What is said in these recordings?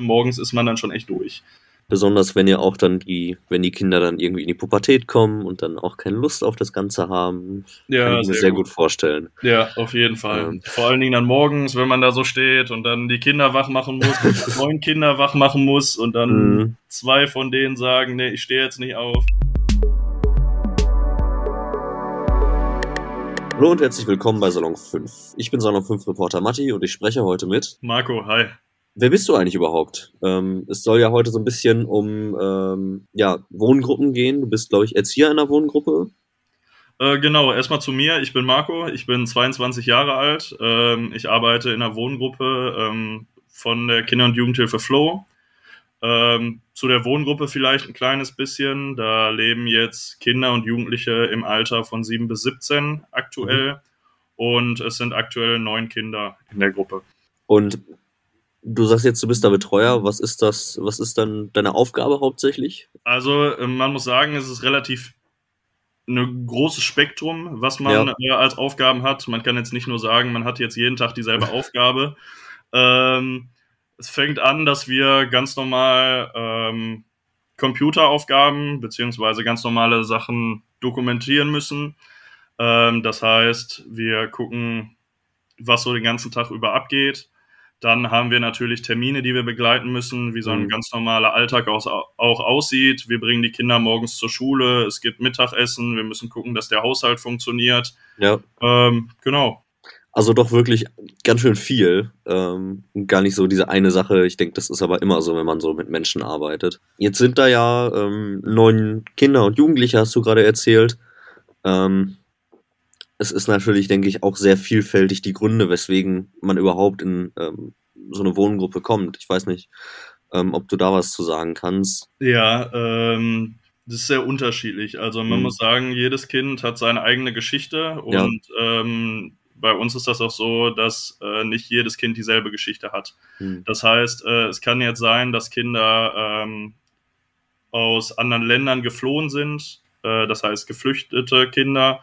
morgens ist man dann schon echt durch. Besonders wenn ja auch dann die, wenn die Kinder dann irgendwie in die Pubertät kommen und dann auch keine Lust auf das Ganze haben. Ja, kann ich mir sehr sehr gut. gut vorstellen. Ja, auf jeden Fall. Ähm. Vor allen Dingen dann morgens, wenn man da so steht und dann die Kinder wach machen muss, neun Kinder wach machen muss und dann Mhm. zwei von denen sagen, nee, ich stehe jetzt nicht auf. Hallo und herzlich willkommen bei Salon 5. Ich bin Salon 5 Reporter Matti und ich spreche heute mit. Marco, hi. Wer bist du eigentlich überhaupt? Ähm, es soll ja heute so ein bisschen um ähm, ja, Wohngruppen gehen. Du bist, glaube ich, Erzieher einer Wohngruppe. Äh, genau, erstmal zu mir. Ich bin Marco, ich bin 22 Jahre alt. Ähm, ich arbeite in einer Wohngruppe ähm, von der Kinder- und Jugendhilfe Flow. Ähm, zu der Wohngruppe vielleicht ein kleines bisschen. Da leben jetzt Kinder und Jugendliche im Alter von 7 bis 17 aktuell. Und es sind aktuell neun Kinder in der Gruppe. Und du sagst jetzt, du bist da Betreuer. Was ist das? Was ist dann deine Aufgabe hauptsächlich? Also ähm, man muss sagen, es ist relativ ein großes Spektrum, was man äh, als Aufgaben hat. Man kann jetzt nicht nur sagen, man hat jetzt jeden Tag dieselbe Aufgabe. Ähm, es fängt an, dass wir ganz normal ähm, Computeraufgaben beziehungsweise ganz normale Sachen dokumentieren müssen. Ähm, das heißt, wir gucken, was so den ganzen Tag über abgeht. Dann haben wir natürlich Termine, die wir begleiten müssen, wie so ein Mhm. ganz normaler Alltag aus, auch aussieht. Wir bringen die Kinder morgens zur Schule, es gibt Mittagessen, wir müssen gucken, dass der Haushalt funktioniert. Ja. Ähm, genau. Also doch wirklich ganz schön viel. Ähm, gar nicht so diese eine Sache. Ich denke, das ist aber immer so, wenn man so mit Menschen arbeitet. Jetzt sind da ja ähm, neun Kinder und Jugendliche, hast du gerade erzählt. Ähm, es ist natürlich, denke ich, auch sehr vielfältig die Gründe, weswegen man überhaupt in ähm, so eine Wohngruppe kommt. Ich weiß nicht, ähm, ob du da was zu sagen kannst. Ja, ähm, das ist sehr unterschiedlich. Also man Mhm. muss sagen, jedes Kind hat seine eigene Geschichte und Ja. ähm, bei uns ist das auch so, dass äh, nicht jedes Kind dieselbe Geschichte hat. Hm. Das heißt, äh, es kann jetzt sein, dass Kinder ähm, aus anderen Ländern geflohen sind, äh, das heißt geflüchtete Kinder.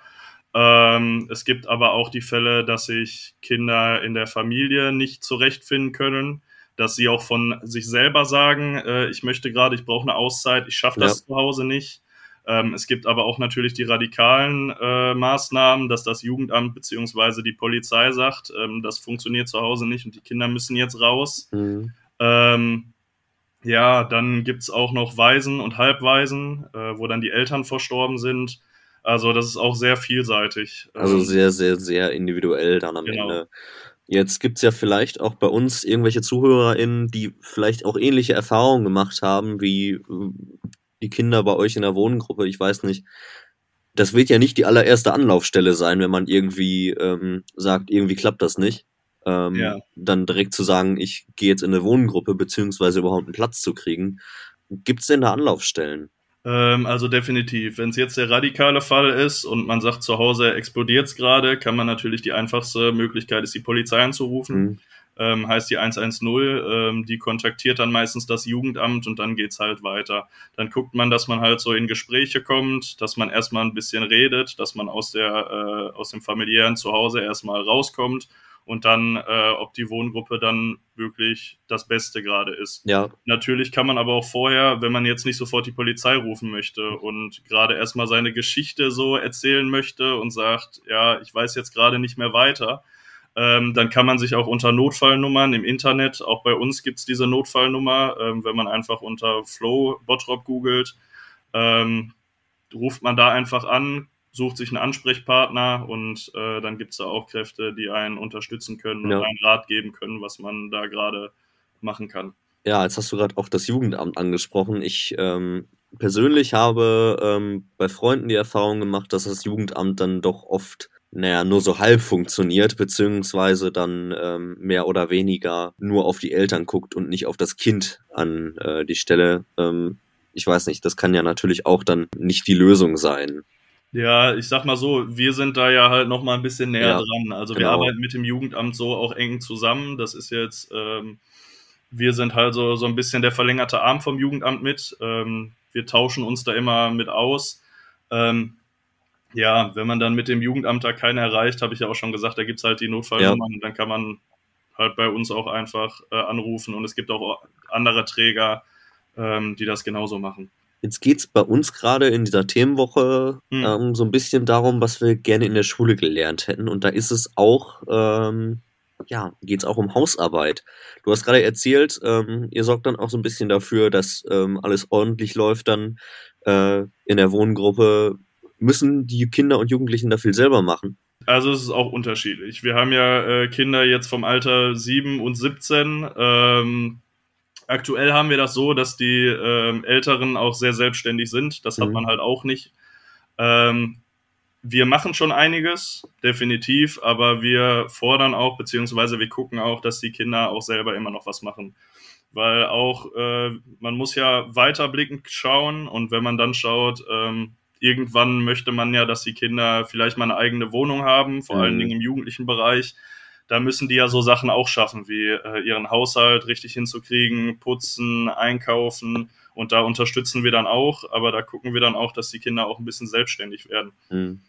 Ähm, es gibt aber auch die Fälle, dass sich Kinder in der Familie nicht zurechtfinden können, dass sie auch von sich selber sagen, äh, ich möchte gerade, ich brauche eine Auszeit, ich schaffe das Ja. zu Hause nicht. Ähm, es gibt aber auch natürlich die radikalen äh, Maßnahmen, dass das Jugendamt beziehungsweise die Polizei sagt, ähm, das funktioniert zu Hause nicht und die Kinder müssen jetzt raus. Hm. Ähm, ja, dann gibt's auch noch Waisen und Halbwaisen, äh, wo dann die Eltern verstorben sind. Also das ist auch sehr vielseitig. Also Ähm, sehr, sehr, sehr individuell dann am Genau. Ende. Jetzt gibt's ja vielleicht auch bei uns irgendwelche ZuhörerInnen, die vielleicht auch ähnliche Erfahrungen gemacht haben wie äh, die Kinder bei euch in der Wohngruppe. Ich weiß nicht. Das wird ja nicht die allererste Anlaufstelle sein, wenn man irgendwie ähm, sagt, irgendwie klappt das nicht. Ähm, Ja. Dann direkt zu sagen, ich gehe jetzt in eine Wohngruppe, beziehungsweise überhaupt einen Platz zu kriegen. Gibt's denn da Anlaufstellen? Ähm, also definitiv. Wenn es jetzt der radikale Fall ist und man sagt, zu Hause explodiert's gerade, kann man natürlich die einfachste Möglichkeit ist, die Polizei anzurufen. Hm. ähm, heißt die 110, ähm, die kontaktiert dann meistens das Jugendamt und dann geht's halt weiter. Dann guckt man, dass man halt so in Gespräche kommt, dass man erstmal ein bisschen redet, dass man aus der äh, aus dem familiären Zuhause erstmal rauskommt und dann, äh, ob die Wohngruppe dann wirklich das Beste gerade ist. Ja, Natürlich kann man aber auch vorher, wenn man jetzt nicht sofort die Polizei rufen möchte und gerade erstmal seine Geschichte so erzählen möchte und sagt, ja, ich weiß jetzt gerade nicht mehr weiter, ähm, dann kann man sich auch unter Notfallnummern im Internet, auch bei uns gibt's diese Notfallnummer, ähm, wenn man einfach unter Flow Bottrop googelt, ähm, ruft man da einfach an, sucht sich einen Ansprechpartner und äh, dann gibt's da auch Kräfte, die einen unterstützen können und Ja. einen Rat geben können, was man da gerade machen kann. Ja, jetzt hast du gerade auch das Jugendamt angesprochen. Ich ähm, persönlich habe ähm, bei Freunden die Erfahrung gemacht, dass das Jugendamt dann doch oft, naja, nur so halb funktioniert, beziehungsweise dann ähm, mehr oder weniger nur auf die Eltern guckt und nicht auf das Kind an äh, die Stelle. Ähm, ich weiß nicht, das kann ja natürlich auch dann nicht die Lösung sein. Ja, ich sag mal so, wir sind da ja halt noch mal ein bisschen näher Ja, dran. Also wir genau. arbeiten mit dem Jugendamt so auch eng zusammen. Das ist jetzt, ähm, wir sind halt so, so ein bisschen der verlängerte Arm vom Jugendamt mit. Ähm, wir tauschen uns da immer mit aus. Ähm, ja, wenn man dann mit dem Jugendamt da keinen erreicht, habe ich ja auch schon gesagt, da gibt's halt die Notfallnummern und dann kann man halt bei uns auch einfach äh, anrufen und es gibt auch andere Träger, ähm, die das genauso machen. Jetzt geht es bei uns gerade in dieser Themenwoche hm. ähm, so ein bisschen darum, was wir gerne in der Schule gelernt hätten. Und da ist es auch, ähm, ja, geht es auch um Hausarbeit. Du hast gerade erzählt, ähm, ihr sorgt dann auch so ein bisschen dafür, dass ähm, alles ordentlich läuft dann äh, in der Wohngruppe. Müssen die Kinder und Jugendlichen da viel selber machen? Also es ist auch unterschiedlich. Wir haben ja äh, Kinder jetzt vom Alter 7 und 17. Ähm, aktuell haben wir das so, dass die ähm, Älteren auch sehr selbstständig sind. Das mhm. hat man halt auch nicht. Ähm, wir machen schon einiges, definitiv, aber wir fordern auch, beziehungsweise wir gucken auch, dass die Kinder auch selber immer noch was machen. Weil auch, äh, man muss ja weiterblickend schauen und wenn man dann schaut, ähm, irgendwann möchte man ja, dass die Kinder vielleicht mal eine eigene Wohnung haben, vor mhm. allen Dingen im jugendlichen Bereich da müssen die ja so Sachen auch schaffen, wie äh, ihren Haushalt richtig hinzukriegen, putzen, einkaufen. Und da unterstützen wir dann auch, aber da gucken wir dann auch, dass die Kinder auch ein bisschen selbstständig werden. Hm.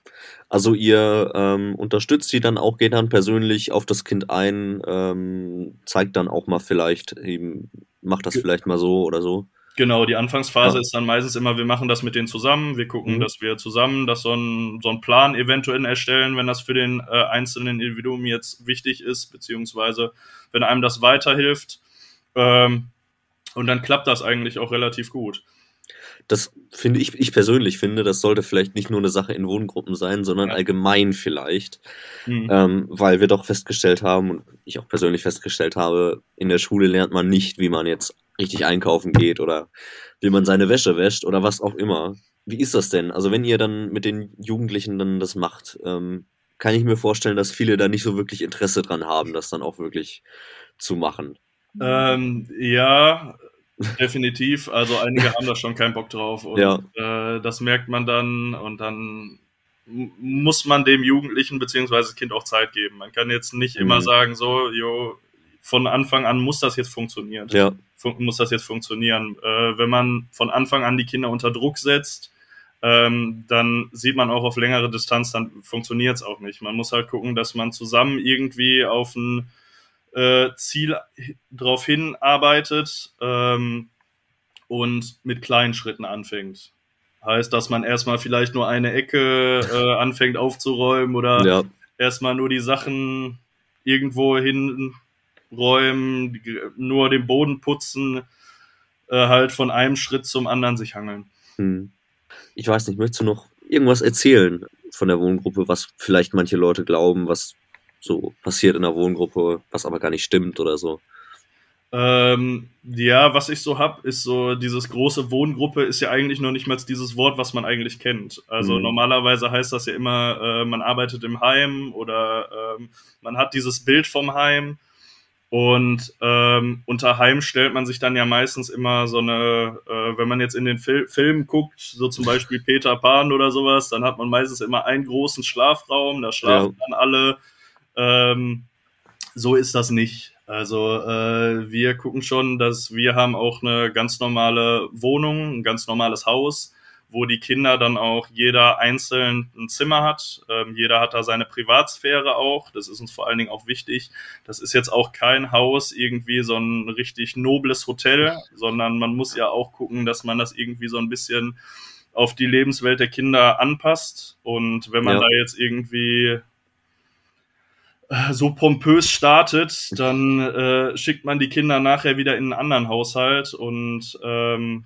Also ihr ähm, unterstützt die dann auch, geht dann persönlich auf das Kind ein, ähm, zeigt dann auch mal vielleicht, eben, macht das vielleicht mal so oder so. Genau, die Anfangsphase ja. ist dann meistens immer, wir machen das mit denen zusammen, wir gucken, mhm. dass wir zusammen das so einen so Plan eventuell erstellen, wenn das für den äh, einzelnen Individuum jetzt wichtig ist, beziehungsweise wenn einem das weiterhilft. Ähm, und dann klappt das eigentlich auch relativ gut. Das finde ich, ich persönlich finde, das sollte vielleicht nicht nur eine Sache in Wohngruppen sein, sondern ja. allgemein vielleicht. Mhm. Ähm, weil wir doch festgestellt haben, und ich auch persönlich festgestellt habe, in der Schule lernt man nicht, wie man jetzt richtig einkaufen geht oder wie man seine Wäsche wäscht oder was auch immer. Wie ist das denn? Also wenn ihr dann mit den Jugendlichen dann das macht, ähm, kann ich mir vorstellen, dass viele da nicht so wirklich Interesse dran haben, das dann auch wirklich zu machen. Ähm, ja, definitiv. Also einige haben da schon keinen Bock drauf und ja. äh, das merkt man dann und dann muss man dem Jugendlichen bzw. Kind auch Zeit geben. Man kann jetzt nicht mhm. immer sagen, so, jo, von Anfang an muss das jetzt funktionieren. Ja. Fun muss das jetzt funktionieren. Äh, wenn man von Anfang an die Kinder unter Druck setzt, ähm, dann sieht man auch auf längere Distanz, dann funktioniert es auch nicht. Man muss halt gucken, dass man zusammen irgendwie auf ein äh, Ziel drauf hinarbeitet ähm, und mit kleinen Schritten anfängt. Heißt, dass man erstmal vielleicht nur eine Ecke äh, anfängt aufzuräumen oder ja. erstmal nur die Sachen irgendwo hin räumen, nur den Boden putzen, äh, halt von einem Schritt zum anderen sich hangeln. Hm. Ich weiß nicht, möchtest du noch irgendwas erzählen von der Wohngruppe, was vielleicht manche Leute glauben, was so passiert in der Wohngruppe, was aber gar nicht stimmt oder so? Ähm, ja, was ich so hab, ist so, dieses große Wohngruppe ist ja eigentlich noch nicht mal dieses Wort, was man eigentlich kennt. Also mhm. normalerweise heißt das ja immer, äh, man arbeitet im Heim oder ähm, man hat dieses Bild vom Heim und ähm, unter Heim stellt man sich dann ja meistens immer so eine, äh, wenn man jetzt in den Fil Filmen guckt, so zum Beispiel Peter Pan oder sowas, dann hat man meistens immer einen großen Schlafraum, da schlafen ja. dann alle. Ähm, so ist das nicht. Also äh, wir gucken schon, dass wir haben auch eine ganz normale Wohnung, ein ganz normales Haus wo die Kinder dann auch jeder einzeln ein Zimmer hat. Ähm, jeder hat da seine Privatsphäre auch. Das ist uns vor allen Dingen auch wichtig. Das ist jetzt auch kein Haus, irgendwie so ein richtig nobles Hotel, sondern man muss ja auch gucken, dass man das irgendwie so ein bisschen auf die Lebenswelt der Kinder anpasst. Und wenn man ja. da jetzt irgendwie äh, so pompös startet, dann äh, schickt man die Kinder nachher wieder in einen anderen Haushalt und ähm,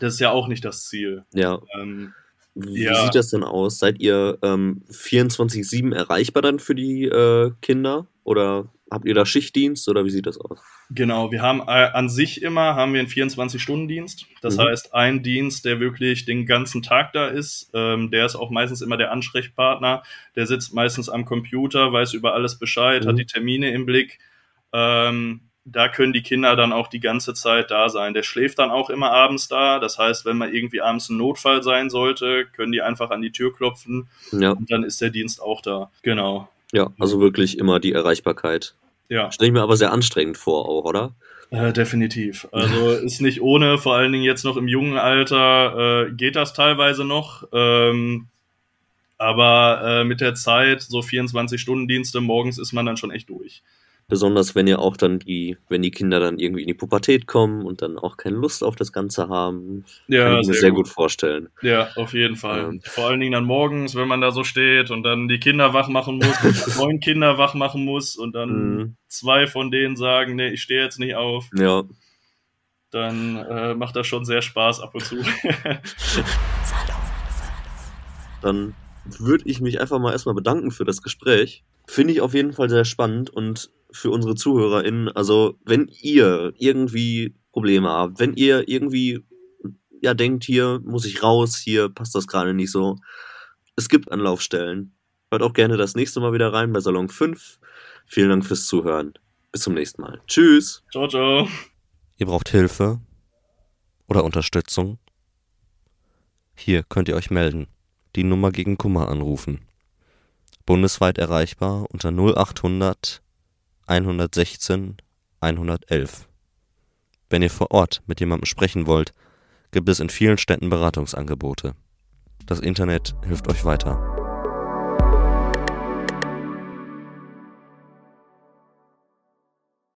das ist ja auch nicht das Ziel. Ja. Ähm, Wie ja. sieht das denn aus? Seid ihr ähm, 24-7 erreichbar dann für die äh, Kinder? Oder habt ihr da Schichtdienst oder wie sieht das aus? Genau, wir haben äh, an sich immer haben wir einen 24-Stunden-Dienst. Das mhm. heißt, ein Dienst, der wirklich den ganzen Tag da ist, ähm, der ist auch meistens immer der Ansprechpartner. Der sitzt meistens am Computer, weiß über alles Bescheid, mhm. hat die Termine im Blick. Ähm, da können die Kinder dann auch die ganze Zeit da sein. Der schläft dann auch immer abends da. Das heißt, wenn mal irgendwie abends ein Notfall sein sollte, können die einfach an die Tür klopfen ja. und dann ist der Dienst auch da. Genau. Ja, also wirklich immer die Erreichbarkeit. Ja. Stelle ich mir aber sehr anstrengend vor, auch, oder? Äh, definitiv. Also ist nicht ohne, vor allen Dingen jetzt noch im jungen Alter, äh, geht das teilweise noch. Ähm, aber äh, mit der Zeit, so 24-Stunden-Dienste, morgens ist man dann schon echt durch. Besonders wenn ihr auch dann die, wenn die Kinder dann irgendwie in die Pubertät kommen und dann auch keine Lust auf das Ganze haben. Ja, kann ich mir sehr, gut. gut. vorstellen. Ja, auf jeden Fall. Ähm. Vor allen Dingen dann morgens, wenn man da so steht und dann die Kinder wach machen muss, neun Kinder wach machen muss und dann mhm. zwei von denen sagen, nee, ich stehe jetzt nicht auf. Ja. Dann äh, macht das schon sehr Spaß ab und zu. dann würde ich mich einfach mal erstmal bedanken für das Gespräch. Finde ich auf jeden Fall sehr spannend und für unsere ZuhörerInnen, also wenn ihr irgendwie Probleme habt, wenn ihr irgendwie ja denkt, hier muss ich raus, hier passt das gerade nicht so, es gibt Anlaufstellen. Hört auch gerne das nächste Mal wieder rein bei Salon 5. Vielen Dank fürs Zuhören. Bis zum nächsten Mal. Tschüss. Ciao, ciao. Ihr braucht Hilfe oder Unterstützung? Hier könnt ihr euch melden. Die Nummer gegen Kummer anrufen. Bundesweit erreichbar unter 0800 116 111. Wenn ihr vor Ort mit jemandem sprechen wollt, gibt es in vielen Städten Beratungsangebote. Das Internet hilft euch weiter.